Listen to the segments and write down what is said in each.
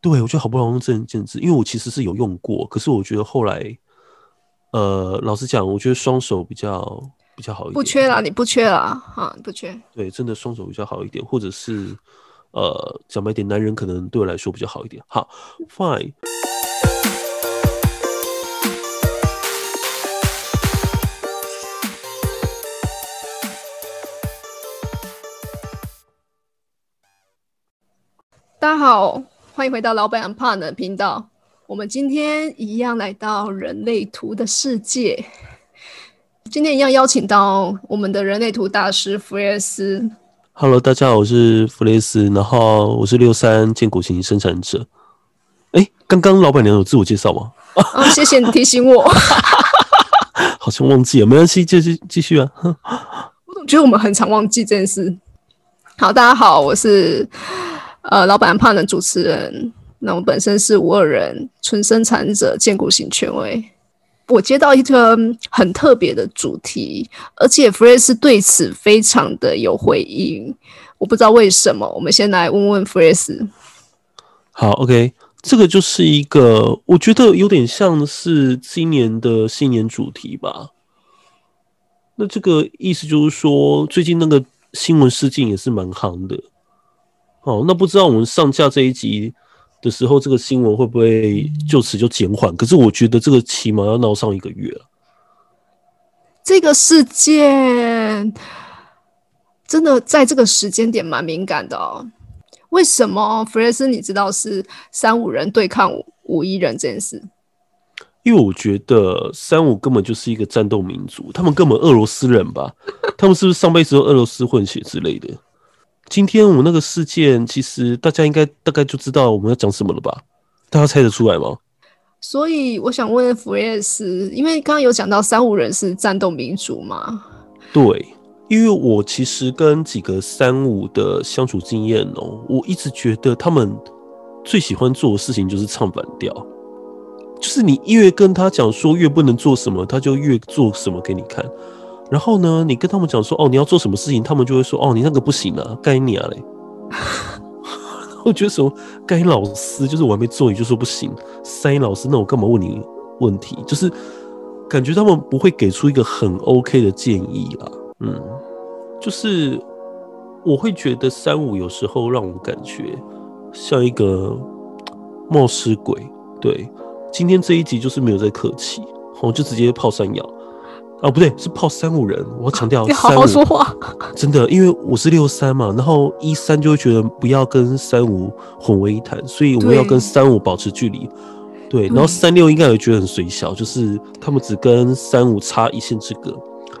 对，我觉得好不容易正人见智，因为我其实是有用过，可是我觉得后来，呃，老实讲，我觉得双手比较比较好一点。不缺啦，你不缺啦，哈，不缺。对，真的双手比较好一点，或者是呃，讲白点，男人可能对我来说比较好一点。好，fine。大家好，欢迎回到老板怕的频道。我们今天一样来到人类图的世界。今天一样邀请到我们的人类图大师弗雷斯。Hello，大家好，我是弗雷斯，然后我是六三建股型生产者。哎，刚刚老板娘有自我介绍吗？啊，谢谢你提醒我，好像忘记了，没关系，继续继续啊。我总觉得我们很常忘记这件事。好，大家好，我是。呃，老板胖的主持人，那我本身是五二人纯生产者，建股型权威。我接到一个很特别的主题，而且弗雷斯对此非常的有回应。我不知道为什么，我们先来问问弗雷斯。好，OK，这个就是一个我觉得有点像是今年的新年主题吧。那这个意思就是说，最近那个新闻事件也是蛮夯的。哦，那不知道我们上架这一集的时候，这个新闻会不会就此就减缓？可是我觉得这个起码要闹上一个月了。这个事件真的在这个时间点蛮敏感的哦。为什么弗雷斯你知道是三五人对抗五一人这件事？因为我觉得三五根本就是一个战斗民族，他们根本俄罗斯人吧？他们是不是上辈子俄罗斯混血之类的？今天我们那个事件，其实大家应该大概就知道我们要讲什么了吧？大家猜得出来吗？所以我想问弗雷斯，因为刚刚有讲到三五人是战斗民族嘛？对，因为我其实跟几个三五的相处经验哦，我一直觉得他们最喜欢做的事情就是唱反调，就是你越跟他讲说越不能做什么，他就越做什么给你看。然后呢，你跟他们讲说哦，你要做什么事情，他们就会说哦，你那个不行啊，该你啊嘞。我觉得什么该老师，就是我还没做，你就说不行。塞老师，那我干嘛问你问题？就是感觉他们不会给出一个很 OK 的建议啦。嗯，就是我会觉得三五有时候让我感觉像一个冒失鬼。对，今天这一集就是没有在客气，我就直接泡山药。哦，不对，是泡三五人。我强调，你好好说话。真的，因为我是六三嘛，然后一三就会觉得不要跟三五混为一谈，所以我们要跟三五保持距离。对，然后三六应该也觉得很水小，就是他们只跟三五差一线之隔。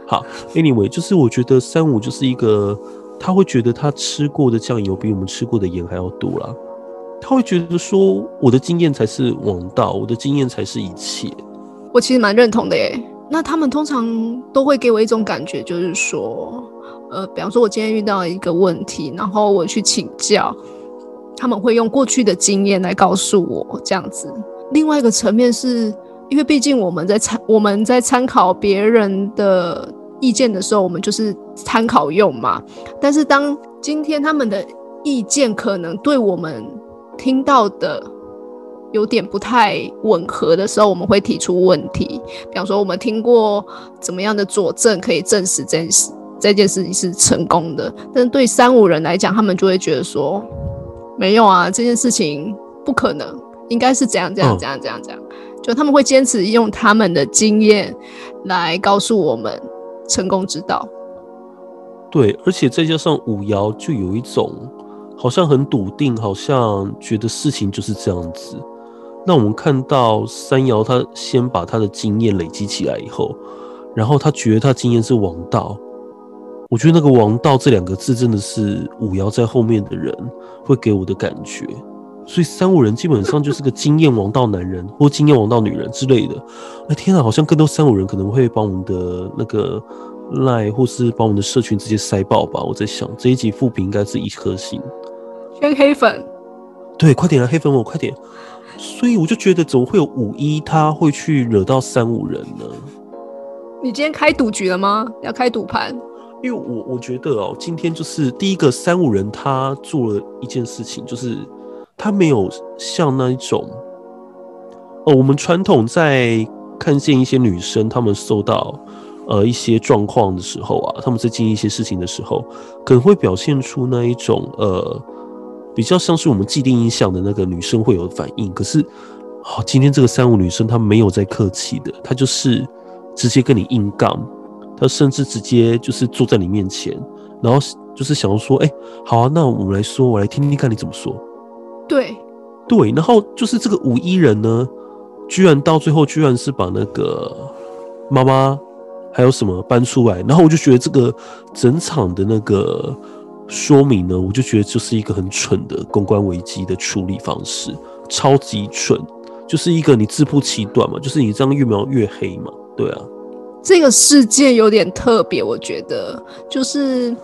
好，Anyway，就是我觉得三五就是一个，他会觉得他吃过的酱油比我们吃过的盐还要多啦。他会觉得说，我的经验才是王道，我的经验才是一切。我其实蛮认同的耶。那他们通常都会给我一种感觉，就是说，呃，比方说，我今天遇到一个问题，然后我去请教，他们会用过去的经验来告诉我这样子。另外一个层面是，因为毕竟我们在参我们在参考别人的意见的时候，我们就是参考用嘛。但是当今天他们的意见可能对我们听到的。有点不太吻合的时候，我们会提出问题。比方说，我们听过怎么样的佐证可以证实这件事这件事情是成功的，但是对三五人来讲，他们就会觉得说，没有啊，这件事情不可能，应该是怎样怎样怎样怎样怎样。就他们会坚持用他们的经验来告诉我们成功之道。对，而且再加上五爻，就有一种好像很笃定，好像觉得事情就是这样子。那我们看到三爻，他先把他的经验累积起来以后，然后他觉得他经验是王道。我觉得那个“王道”这两个字，真的是五爻在后面的人会给我的感觉。所以三五人基本上就是个经验王道男人或经验王道女人之类的。哎，天啊，好像更多三五人可能会把我们的那个赖或是把我们的社群直接塞爆吧。我在想这一集复评应该是一颗星，圈黑粉。对，快点来黑粉我，快点。所以我就觉得，怎么会有五一他会去惹到三五人呢？你今天开赌局了吗？要开赌盘？因为我我觉得哦，今天就是第一个三五人他做了一件事情，就是他没有像那一种，哦，我们传统在看见一些女生，她们受到呃一些状况的时候啊，她们在经历一些事情的时候，可能会表现出那一种呃比较像是我们既定印象的那个女生会有反应。可是，好，今天这个三五女生她没有在客气的，她就是直接跟你硬杠，她甚至直接就是坐在你面前，然后就是想要说，哎，好啊，那我们来说，我来听听看你怎么说。对，对，然后就是这个五一人呢，居然到最后居然是把那个妈妈还有什么搬出来，然后我就觉得这个整场的那个说明呢，我就觉得这是一个很蠢的公关危机的处理方式，超级蠢，就是一个你自不其短嘛，就是你这样越描越黑嘛，对啊，这个事件有点特别，我觉得就是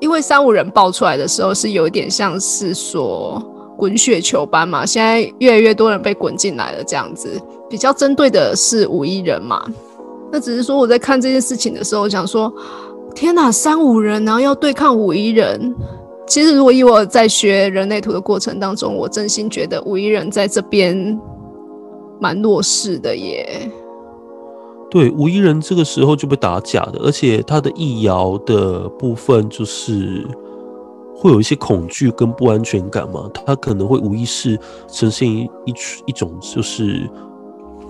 因为三五人爆出来的时候，是有点像是说。滚雪球般嘛，现在越来越多人被滚进来了，这样子比较针对的是五一人嘛。那只是说我在看这件事情的时候，想说天哪，三五人然后要对抗五一人。其实如果以我在学人类图的过程当中，我真心觉得五一人在这边蛮弱势的耶。对，五一人这个时候就被打假的，而且他的易遥的部分就是。会有一些恐惧跟不安全感嘛？他可能会无意识呈现一一一种就是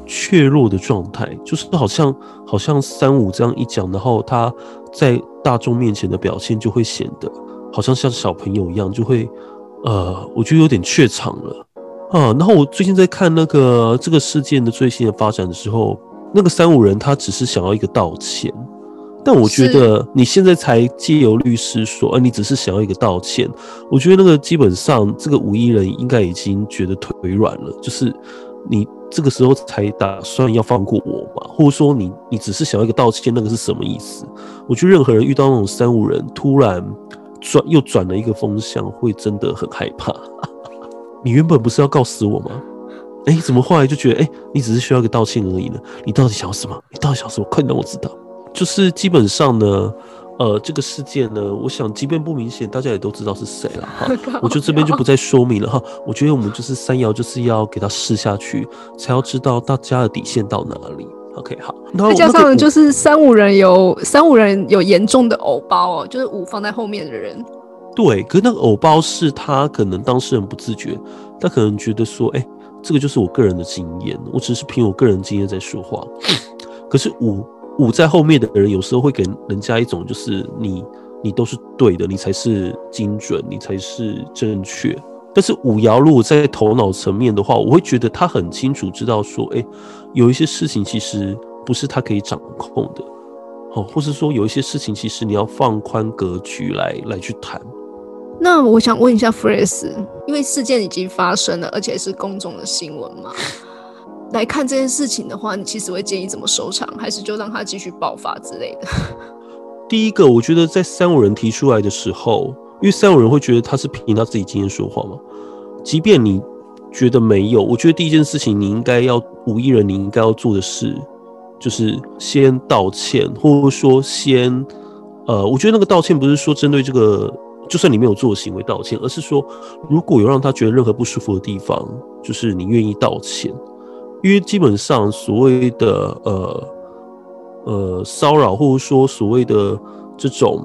怯弱的状态，就是好像好像三五这样一讲，然后他在大众面前的表现就会显得好像像小朋友一样，就会呃，我觉得有点怯场了啊。然后我最近在看那个这个事件的最新的发展的时候，那个三五人他只是想要一个道歉。但我觉得你现在才借由律师说，呃，你只是想要一个道歉。我觉得那个基本上这个五一人应该已经觉得腿软了，就是你这个时候才打算要放过我吗，或者说你你只是想要一个道歉，那个是什么意思？我觉得任何人遇到那种三五人突然转又转了一个风向，会真的很害怕。你原本不是要告死我吗？哎，怎么后来就觉得哎，你只是需要一个道歉而已呢？你到底想要什么？你到底想要什么？快点让我知道。就是基本上呢，呃，这个事件呢，我想即便不明显，大家也都知道是谁了哈。我就这边就不再说明了哈。我觉得我们就是三爻，就是要给他试下去，才要知道大家的底线到哪里。OK，好。再加上就是三五人有三五人有严重的偶包哦，就是五放在后面的人。对，可是那个偶包是他可能当事人不自觉，他可能觉得说，哎，这个就是我个人的经验，我只是凭我个人经验在说话。可是五。五在后面的人有时候会给人家一种，就是你你都是对的，你才是精准，你才是正确。但是五爻如果在头脑层面的话，我会觉得他很清楚知道说，哎，有一些事情其实不是他可以掌控的，哦，或是说有一些事情其实你要放宽格局来来去谈。那我想问一下 f r e s 因为事件已经发生了，而且是公众的新闻嘛？来看这件事情的话，你其实会建议怎么收场，还是就让它继续爆发之类的？第一个，我觉得在三五人提出来的时候，因为三五人会觉得他是凭他自己经验说话嘛。即便你觉得没有，我觉得第一件事情你应该要五一人，你应该要做的事就是先道歉，或者说先呃，我觉得那个道歉不是说针对这个，就算你没有做行为道歉，而是说如果有让他觉得任何不舒服的地方，就是你愿意道歉。因为基本上所谓的呃呃骚扰，或者说所谓的这种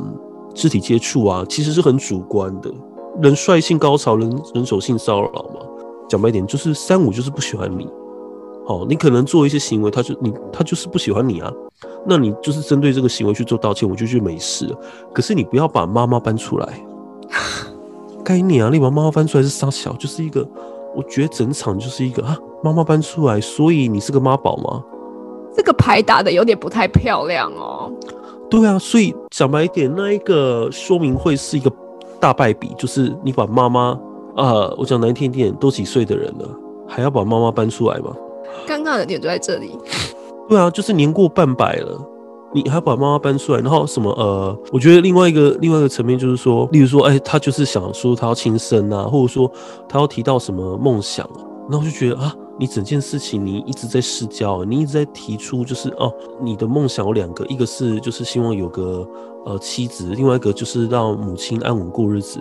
肢体接触啊，其实是很主观的。人率性高潮，人人手性骚扰嘛。讲白一点，就是三五就是不喜欢你。好，你可能做一些行为，他就你他就是不喜欢你啊。那你就是针对这个行为去做道歉，我就觉得没事。可是你不要把妈妈搬出来。该你啊，你把妈妈搬出来是傻小，就是一个。我觉得整场就是一个啊，妈妈搬出来，所以你是个妈宝吗？这个牌打的有点不太漂亮哦。对啊，所以讲白一点，那一个说明会是一个大败笔，就是你把妈妈啊，我讲难听点，都几岁的人了，还要把妈妈搬出来吗？尴尬的点就在这里。对啊，就是年过半百了。你还把妈妈搬出来，然后什么呃？我觉得另外一个另外一个层面就是说，例如说，哎，他就是想说他要轻生啊，或者说他要提到什么梦想，然后就觉得啊，你整件事情你一直在试教，你一直在提出就是哦，你的梦想有两个，一个是就是希望有个呃妻子，另外一个就是让母亲安稳过日子。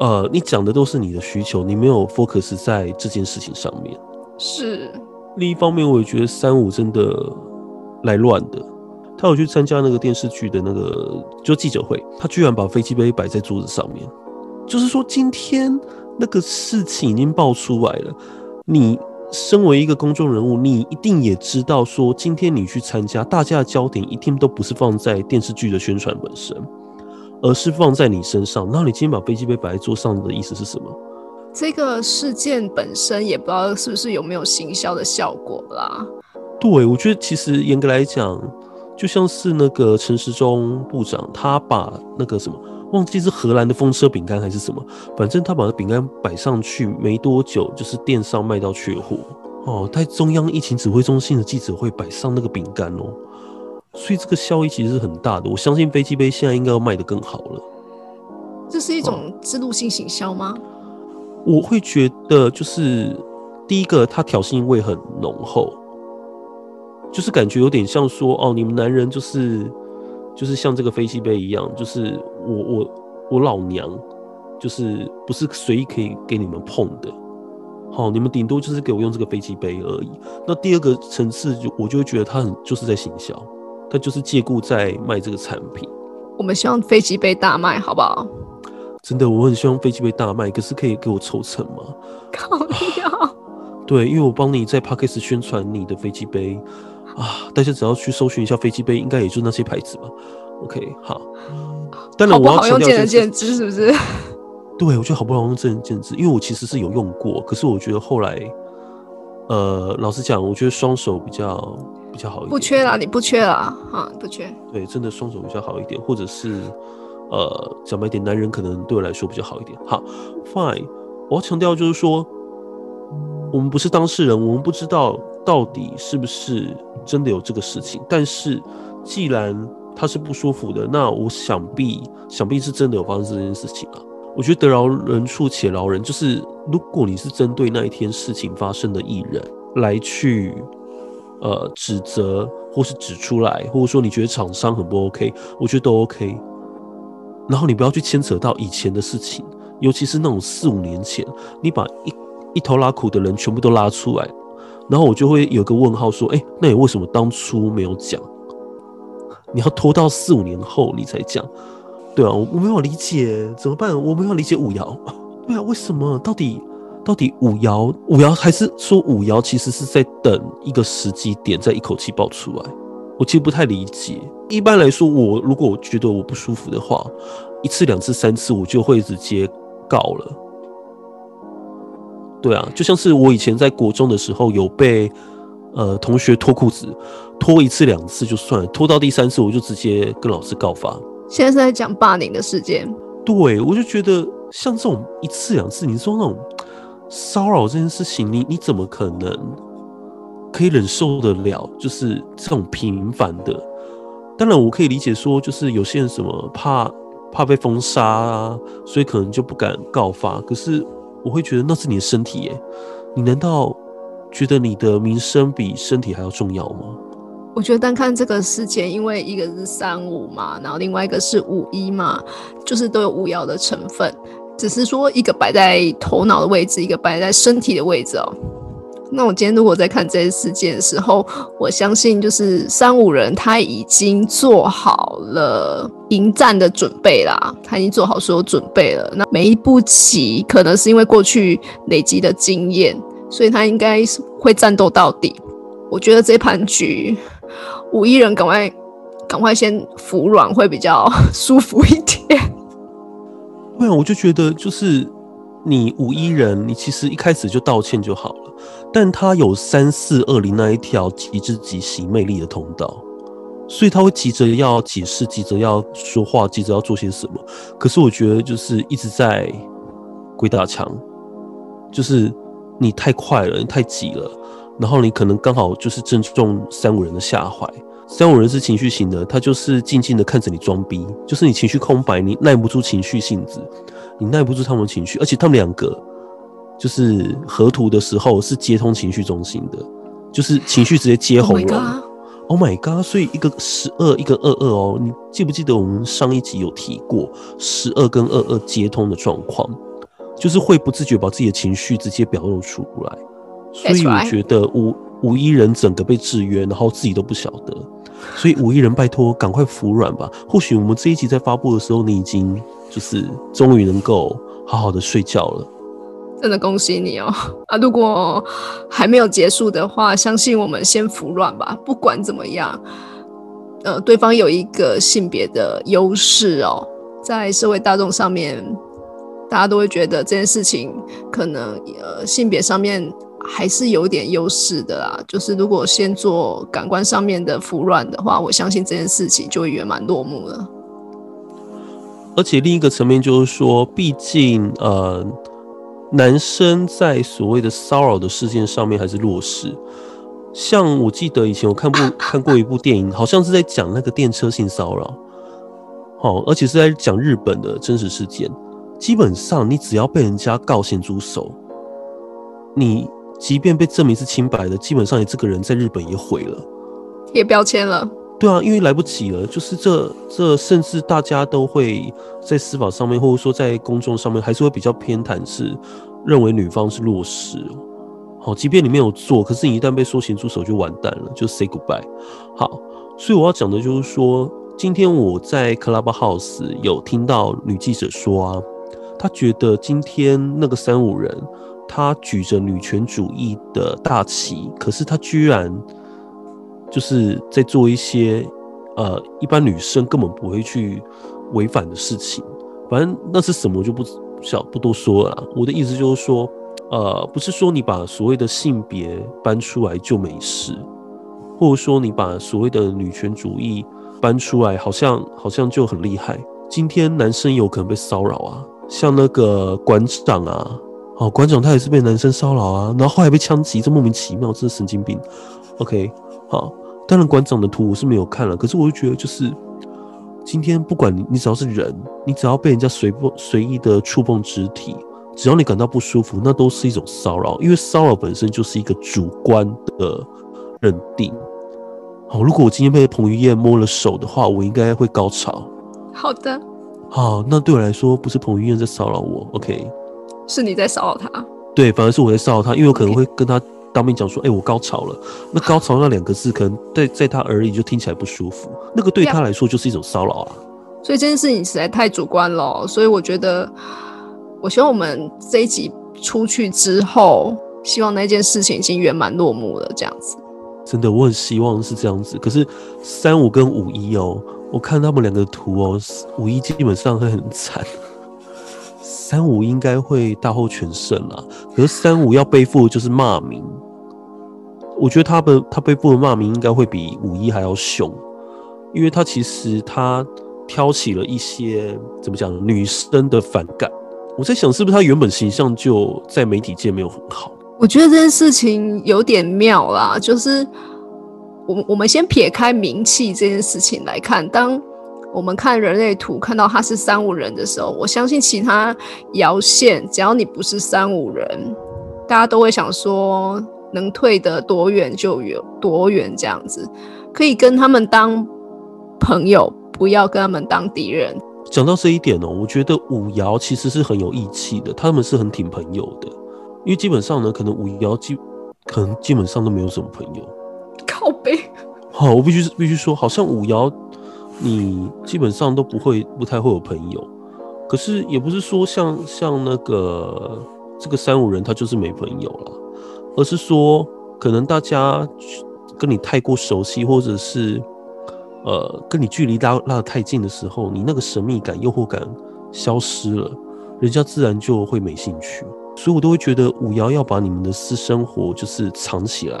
呃，你讲的都是你的需求，你没有 focus 在这件事情上面。是。另一方面，我也觉得三五真的来乱的。他有去参加那个电视剧的那个就记者会，他居然把飞机杯摆在桌子上面，就是说今天那个事情已经爆出来了。你身为一个公众人物，你一定也知道说，今天你去参加，大家的焦点一定都不是放在电视剧的宣传本身，而是放在你身上。那你今天把飞机杯摆在桌上的意思是什么？这个事件本身也不知道是不是有没有行销的效果啦。对，我觉得其实严格来讲。就像是那个陈时中部长，他把那个什么忘记是荷兰的风车饼干还是什么，反正他把那饼干摆上去没多久，就是电商卖到缺货哦。在中央疫情指挥中心的记者会摆上那个饼干哦，所以这个效益其实是很大的。我相信飞机杯现在应该要卖得更好了。这是一种制度性行销吗？我会觉得就是第一个，它挑衅味很浓厚。就是感觉有点像说哦，你们男人就是就是像这个飞机杯一样，就是我我我老娘就是不是随意可以给你们碰的，好，你们顶多就是给我用这个飞机杯而已。那第二个层次就我就会觉得他很就是在行销，他就是借故在卖这个产品。我们希望飞机杯大卖，好不好？真的，我很希望飞机杯大卖，可是可以给我抽成吗？靠要。对，因为我帮你在 p a c k e s 宣传你的飞机杯。啊！大家只要去搜寻一下飞机杯，应该也就那些牌子吧。OK，好。当然我要强调见仁见智，是不是？对，我觉得好不容易见仁见智，因为我其实是有用过，可是我觉得后来，呃，老实讲，我觉得双手比较比较好一点。不缺啦，你不缺啦，啊，不缺。对，真的双手比较好一点，或者是呃，讲白点，男人可能对我来说比较好一点。好，Fine。我要强调就是说，我们不是当事人，我们不知道。到底是不是真的有这个事情？但是既然他是不舒服的，那我想必想必是真的有发生这件事情啊。我觉得得饶人处且饶人，就是如果你是针对那一天事情发生的艺人来去呃指责或是指出来，或者说你觉得厂商很不 OK，我觉得都 OK。然后你不要去牵扯到以前的事情，尤其是那种四五年前，你把一一头拉苦的人全部都拉出来。然后我就会有个问号，说：“哎，那你为什么当初没有讲？你要拖到四五年后你才讲？对啊，我我没有理解，怎么办？我没有理解五爻。对啊，为什么？到底到底五爻五爻还是说五爻其实是在等一个时机点，再一口气爆出来？我其实不太理解。一般来说，我如果我觉得我不舒服的话，一次、两次、三次，我就会直接告了。”对啊，就像是我以前在国中的时候，有被呃同学脱裤子，脱一次两次就算了，脱到第三次我就直接跟老师告发。现在是在讲霸凌的事件。对，我就觉得像这种一次两次，你说那种骚扰这件事情，你你怎么可能可以忍受得了？就是这种频繁的。当然，我可以理解说，就是有些人什么怕怕被封杀啊，所以可能就不敢告发。可是。我会觉得那是你的身体耶，你难道觉得你的名声比身体还要重要吗？我觉得单看这个事件，因为一个是三五嘛，然后另外一个是五一嘛，就是都有五爻的成分，只是说一个摆在头脑的位置，一个摆在身体的位置哦。那我今天如果在看这些事件的时候，我相信就是三五人他已经做好了迎战的准备啦，他已经做好所有准备了。那每一步棋可能是因为过去累积的经验，所以他应该会战斗到底。我觉得这盘局五一人赶快赶快先服软会比较 舒服一点。对啊，我就觉得就是你五一人，你其实一开始就道歉就好。但他有三四二零那一条极致极喜魅力的通道，所以他会急着要解释，急着要说话，急着要做些什么。可是我觉得就是一直在鬼打墙，就是你太快了，你太急了，然后你可能刚好就是正中三五人的下怀。三五人是情绪型的，他就是静静的看着你装逼，就是你情绪空白，你耐不住情绪性子，你耐不住他们情绪，而且他们两个。就是河图的时候是接通情绪中心的，就是情绪直接接红了。Oh my god！所以一个十二，一个二二哦，你记不记得我们上一集有提过十二跟二二接通的状况，就是会不自觉把自己的情绪直接表露出来。所以我觉得五五一人整个被制约，然后自己都不晓得。所以五一人拜托赶快服软吧。或许我们这一集在发布的时候，你已经就是终于能够好好的睡觉了。真的恭喜你哦！啊，如果还没有结束的话，相信我们先服软吧。不管怎么样，呃，对方有一个性别的优势哦，在社会大众上面，大家都会觉得这件事情可能呃性别上面还是有点优势的啦。就是如果先做感官上面的服软的话，我相信这件事情就会圆满落幕了。而且另一个层面就是说，毕竟呃。男生在所谓的骚扰的事件上面还是弱势，像我记得以前我看部 看过一部电影，好像是在讲那个电车性骚扰，好，而且是在讲日本的真实事件。基本上你只要被人家告咸猪手，你即便被证明是清白的，基本上你这个人在日本也毁了，贴标签了。对啊，因为来不及了，就是这这，甚至大家都会在司法上面，或者说在公众上面，还是会比较偏袒，是认为女方是弱势。好，即便你没有做，可是你一旦被说擒住手，就完蛋了，就 say goodbye。好，所以我要讲的就是说，今天我在 Clubhouse 有听到女记者说啊，她觉得今天那个三五人，他举着女权主义的大旗，可是他居然。就是在做一些，呃，一般女生根本不会去违反的事情。反正那是什么就不小不多说了。我的意思就是说，呃，不是说你把所谓的性别搬出来就没事，或者说你把所谓的女权主义搬出来，好像好像就很厉害。今天男生有可能被骚扰啊，像那个馆长啊，哦，馆长他也是被男生骚扰啊，然后后来被枪击，这莫名其妙，这是神经病。OK，好。当然，馆长的图我是没有看了，可是我就觉得，就是今天不管你，你只要是人，你只要被人家随不随意的触碰肢体，只要你感到不舒服，那都是一种骚扰，因为骚扰本身就是一个主观的认定。好，如果我今天被彭于晏摸了手的话，我应该会高潮。好的。好，那对我来说，不是彭于晏在骚扰我，OK？是你在骚扰他。对，反而是我在骚扰他，因为我可能会跟他。当面讲说，哎，我高潮了。那高潮那两个字，可能在在他耳里就听起来不舒服。那个对他来说就是一种骚扰啊。所以这件事情实在太主观了。所以我觉得，我希望我们这一集出去之后，希望那件事情已经圆满落幕了。这样子，真的，我很希望是这样子。可是三五跟五一哦，我看他们两个图哦，五一基本上会很惨。三五应该会大获全胜啊，可是三五要背负的就是骂名。我觉得他的他背负的骂名应该会比五一还要凶，因为他其实他挑起了一些怎么讲女生的反感。我在想，是不是他原本形象就在媒体界没有很好？我觉得这件事情有点妙啦，就是我我们先撇开名气这件事情来看，当我们看人类图看到他是三五人的时候，我相信其他爻线，只要你不是三五人，大家都会想说。能退得多远就有多远，这样子可以跟他们当朋友，不要跟他们当敌人。讲到这一点哦，我觉得五爻其实是很有义气的，他们是很挺朋友的。因为基本上呢，可能五爻基可能基本上都没有什么朋友。靠背。好，我必须必须说，好像五爻你基本上都不会不太会有朋友。可是也不是说像像那个这个三五人他就是没朋友了。而是说，可能大家跟你太过熟悉，或者是呃跟你距离拉拉得太近的时候，你那个神秘感、诱惑感消失了，人家自然就会没兴趣。所以我都会觉得五爻要把你们的私生活就是藏起来，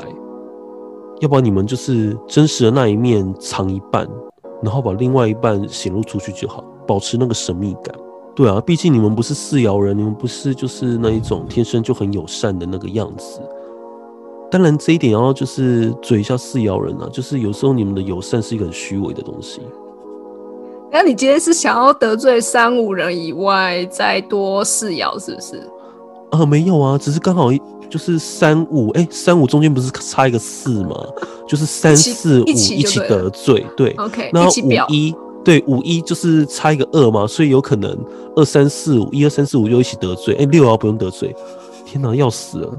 要把你们就是真实的那一面藏一半，然后把另外一半显露出去就好，保持那个神秘感。对啊，毕竟你们不是四爻人，你们不是就是那一种天生就很友善的那个样子。当然，这一点要就是嘴一下四爻人啊，就是有时候你们的友善是一个很虚伪的东西。那你今天是想要得罪三五人以外，再多四爻是不是？啊，没有啊，只是刚好就是三五，哎，三五中间不是差一个四吗？就是三四五一起得罪，对，OK，那五一对五一就是差一个二嘛，所以有可能二三四五一二三四五又一起得罪，哎，六爻不用得罪，天哪，要死了！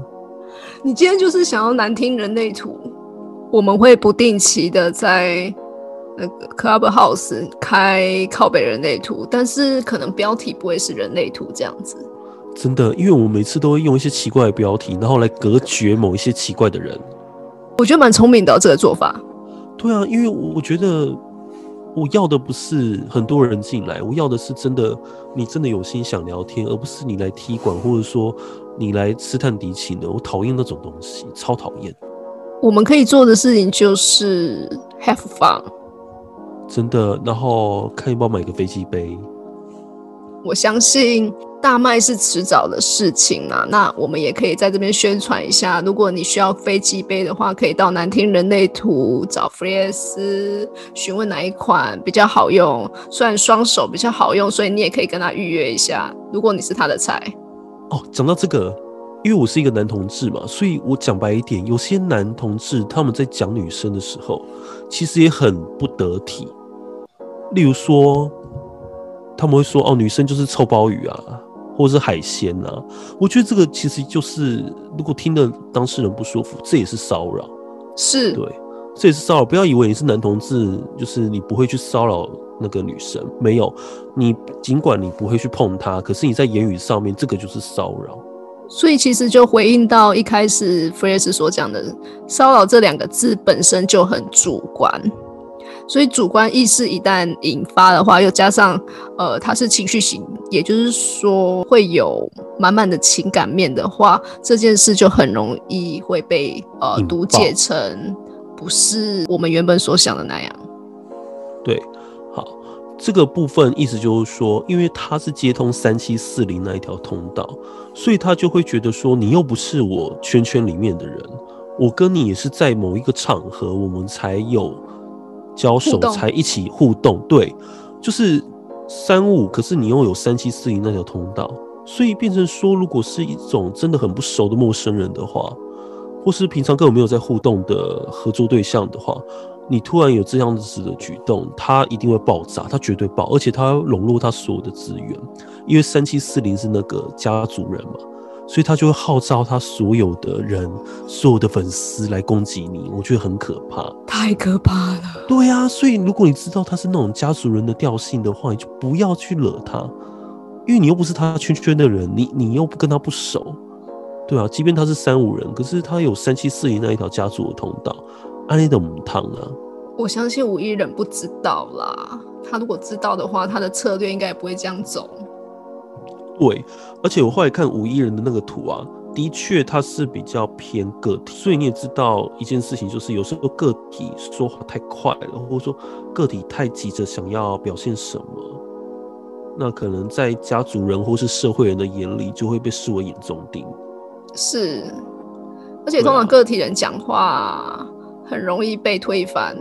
你今天就是想要难听人类图，我们会不定期的在那个 Clubhouse 开靠北人类图，但是可能标题不会是人类图这样子。真的，因为我每次都会用一些奇怪的标题，然后来隔绝某一些奇怪的人。我觉得蛮聪明的这个做法。对啊，因为我觉得我要的不是很多人进来，我要的是真的你真的有心想聊天，而不是你来踢馆或者说你来试探敌情的。我讨厌那种东西，超讨厌。我们可以做的事情就是 have fun，真的，然后看要不要买个飞机杯。我相信。大卖是迟早的事情啊，那我们也可以在这边宣传一下。如果你需要飞机杯的话，可以到南听人类图找弗列斯询问哪一款比较好用。虽然双手比较好用，所以你也可以跟他预约一下。如果你是他的菜哦。讲到这个，因为我是一个男同志嘛，所以我讲白一点，有些男同志他们在讲女生的时候，其实也很不得体。例如说，他们会说：“哦，女生就是臭鲍鱼啊。”或者是海鲜啊，我觉得这个其实就是，如果听的当事人不舒服，这也是骚扰。是，对，这也是骚扰。不要以为你是男同志，就是你不会去骚扰那个女生，没有。你尽管你不会去碰她，可是你在言语上面，这个就是骚扰。所以其实就回应到一开始弗雷斯所讲的，骚扰这两个字本身就很主观。所以主观意识一旦引发的话，又加上呃，它是情绪型，也就是说会有满满的情感面的话，这件事就很容易会被呃读解成不是我们原本所想的那样。对，好，这个部分意思就是说，因为他是接通三七四零那一条通道，所以他就会觉得说，你又不是我圈圈里面的人，我跟你也是在某一个场合，我们才有。交手才一起互动，对，就是三五，可是你又有三七四零那条通道，所以变成说，如果是一种真的很不熟的陌生人的话，或是平常根本没有在互动的合作对象的话，你突然有这样子的举动，他一定会爆炸，他绝对爆，而且他笼络他所有的资源，因为三七四零是那个家族人嘛。所以他就会号召他所有的人、所有的粉丝来攻击你，我觉得很可怕，太可怕了。对啊，所以如果你知道他是那种家族人的调性的话，你就不要去惹他，因为你又不是他圈圈的人，你你又不跟他不熟，对啊，即便他是三五人，可是他有三七四零那一条家族的通道，安利的母汤啊。我相信五一人不知道啦，他如果知道的话，他的策略应该也不会这样走。对，而且我后来看五一人的那个图啊，的确他是比较偏个体，所以你也知道一件事情，就是有时候个体说话太快了，或者说个体太急着想要表现什么，那可能在家族人或是社会人的眼里就会被视为眼中钉。是，而且通常个体人讲话很容易被推翻，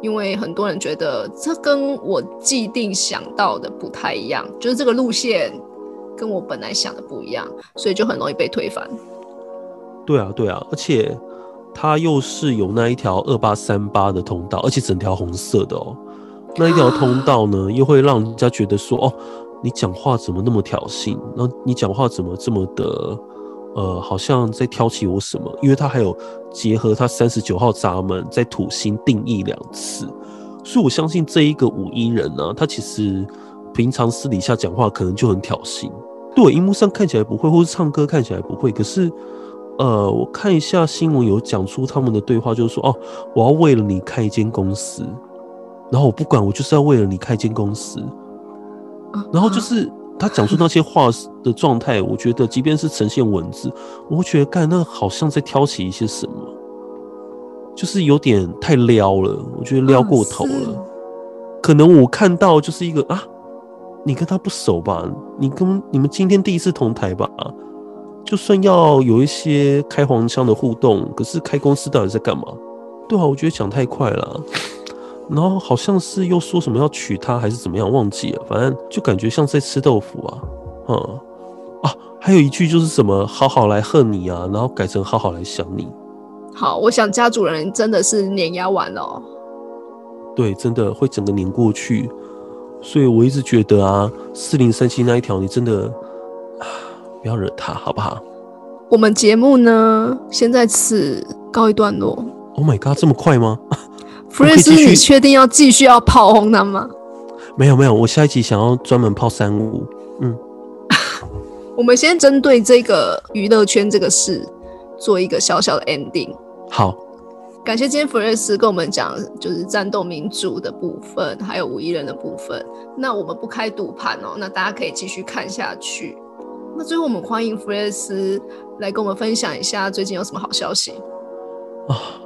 因为很多人觉得这跟我既定想到的不太一样，就是这个路线。跟我本来想的不一样，所以就很容易被推翻。对啊，对啊，而且它又是有那一条二八三八的通道，而且整条红色的哦。那一条通道呢，又会让人家觉得说，哦，你讲话怎么那么挑衅？然后你讲话怎么这么的，呃，好像在挑起我什么？因为他还有结合他三十九号闸门在土星定义两次，所以我相信这一个五一人呢，他其实平常私底下讲话可能就很挑衅。对，荧幕上看起来不会，或是唱歌看起来不会。可是，呃，我看一下新闻有讲出他们的对话，就是说，哦，我要为了你开一间公司，然后我不管，我就是要为了你开一间公司。然后就是他讲出那些话的状态，我觉得即便是呈现文字，我会觉得，干那好像在挑起一些什么，就是有点太撩了，我觉得撩过头了。可能我看到就是一个啊。你跟他不熟吧？你跟你们今天第一次同台吧？就算要有一些开黄腔的互动，可是开公司到底在干嘛？对啊，我觉得讲太快了。然后好像是又说什么要娶她还是怎么样，忘记了。反正就感觉像在吃豆腐啊。嗯啊，还有一句就是什么“好好来恨你”啊，然后改成“好好来想你”。好，我想家主人真的是碾压完了、哦。对，真的会整个碾过去。所以我一直觉得啊，四零三七那一条，你真的啊，不要惹他，好不好我们节目呢，先在此告一段落。？Oh my god，这么快吗？弗瑞斯，你确定要继续要炮轰他吗？没有没有，我下一集想要专门泡三五。嗯，我们先针对这个娱乐圈这个事做一个小小的 ending。好，感谢今天弗瑞斯跟我们讲，就是战斗民主的部分，还有五一人的部分。那我们不开赌盘哦，那大家可以继续看下去。那最后我们欢迎弗瑞斯来跟我们分享一下最近有什么好消息。啊，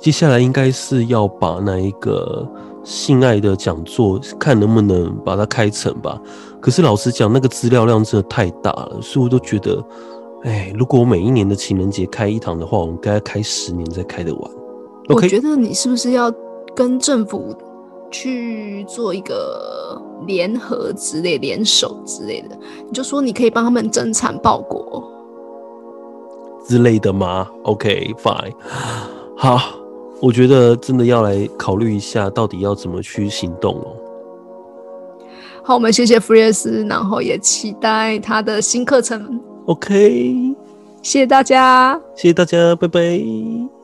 接下来应该是要把那一个性爱的讲座，看能不能把它开成吧。可是老实讲，那个资料量真的太大了，所以我都觉得，哎，如果我每一年的情人节开一堂的话，我们该开十年才开得完。我觉得你是不是要跟政府去做一个联合之类、联手之类的？你就说你可以帮他们增产报国。之类的吗？OK，fine，、好，我觉得真的要来考虑一下，到底要怎么去行动哦。好，我们谢谢弗瑞斯，然后也期待他的新课程。OK，谢谢大家。谢谢大家，拜拜。